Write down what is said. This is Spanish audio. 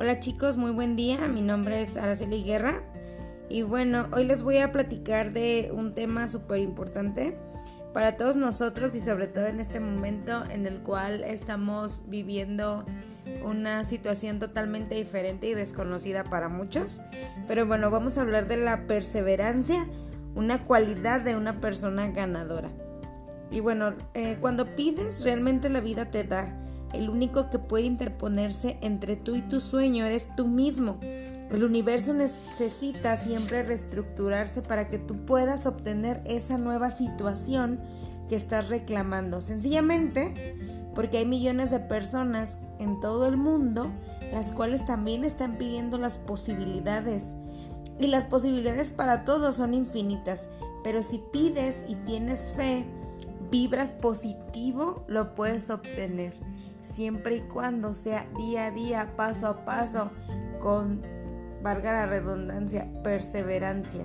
Hola chicos, muy buen día. Mi nombre es Araceli Guerra y bueno, hoy les voy a platicar de un tema súper importante para todos nosotros y sobre todo en este momento en el cual estamos viviendo una situación totalmente diferente y desconocida para muchos. Pero bueno, vamos a hablar de la perseverancia, una cualidad de una persona ganadora. Y bueno, eh, cuando pides, realmente la vida te da el único que puede interponerse entre tú y tu sueño eres tú mismo. El universo necesita siempre reestructurarse para que tú puedas obtener esa nueva situación que estás reclamando. Sencillamente porque hay millones de personas en todo el mundo las cuales también están pidiendo las posibilidades. Y las posibilidades para todos son infinitas. Pero si pides y tienes fe, vibras positivo, lo puedes obtener siempre y cuando sea día a día, paso a paso, con, valga la redundancia, perseverancia.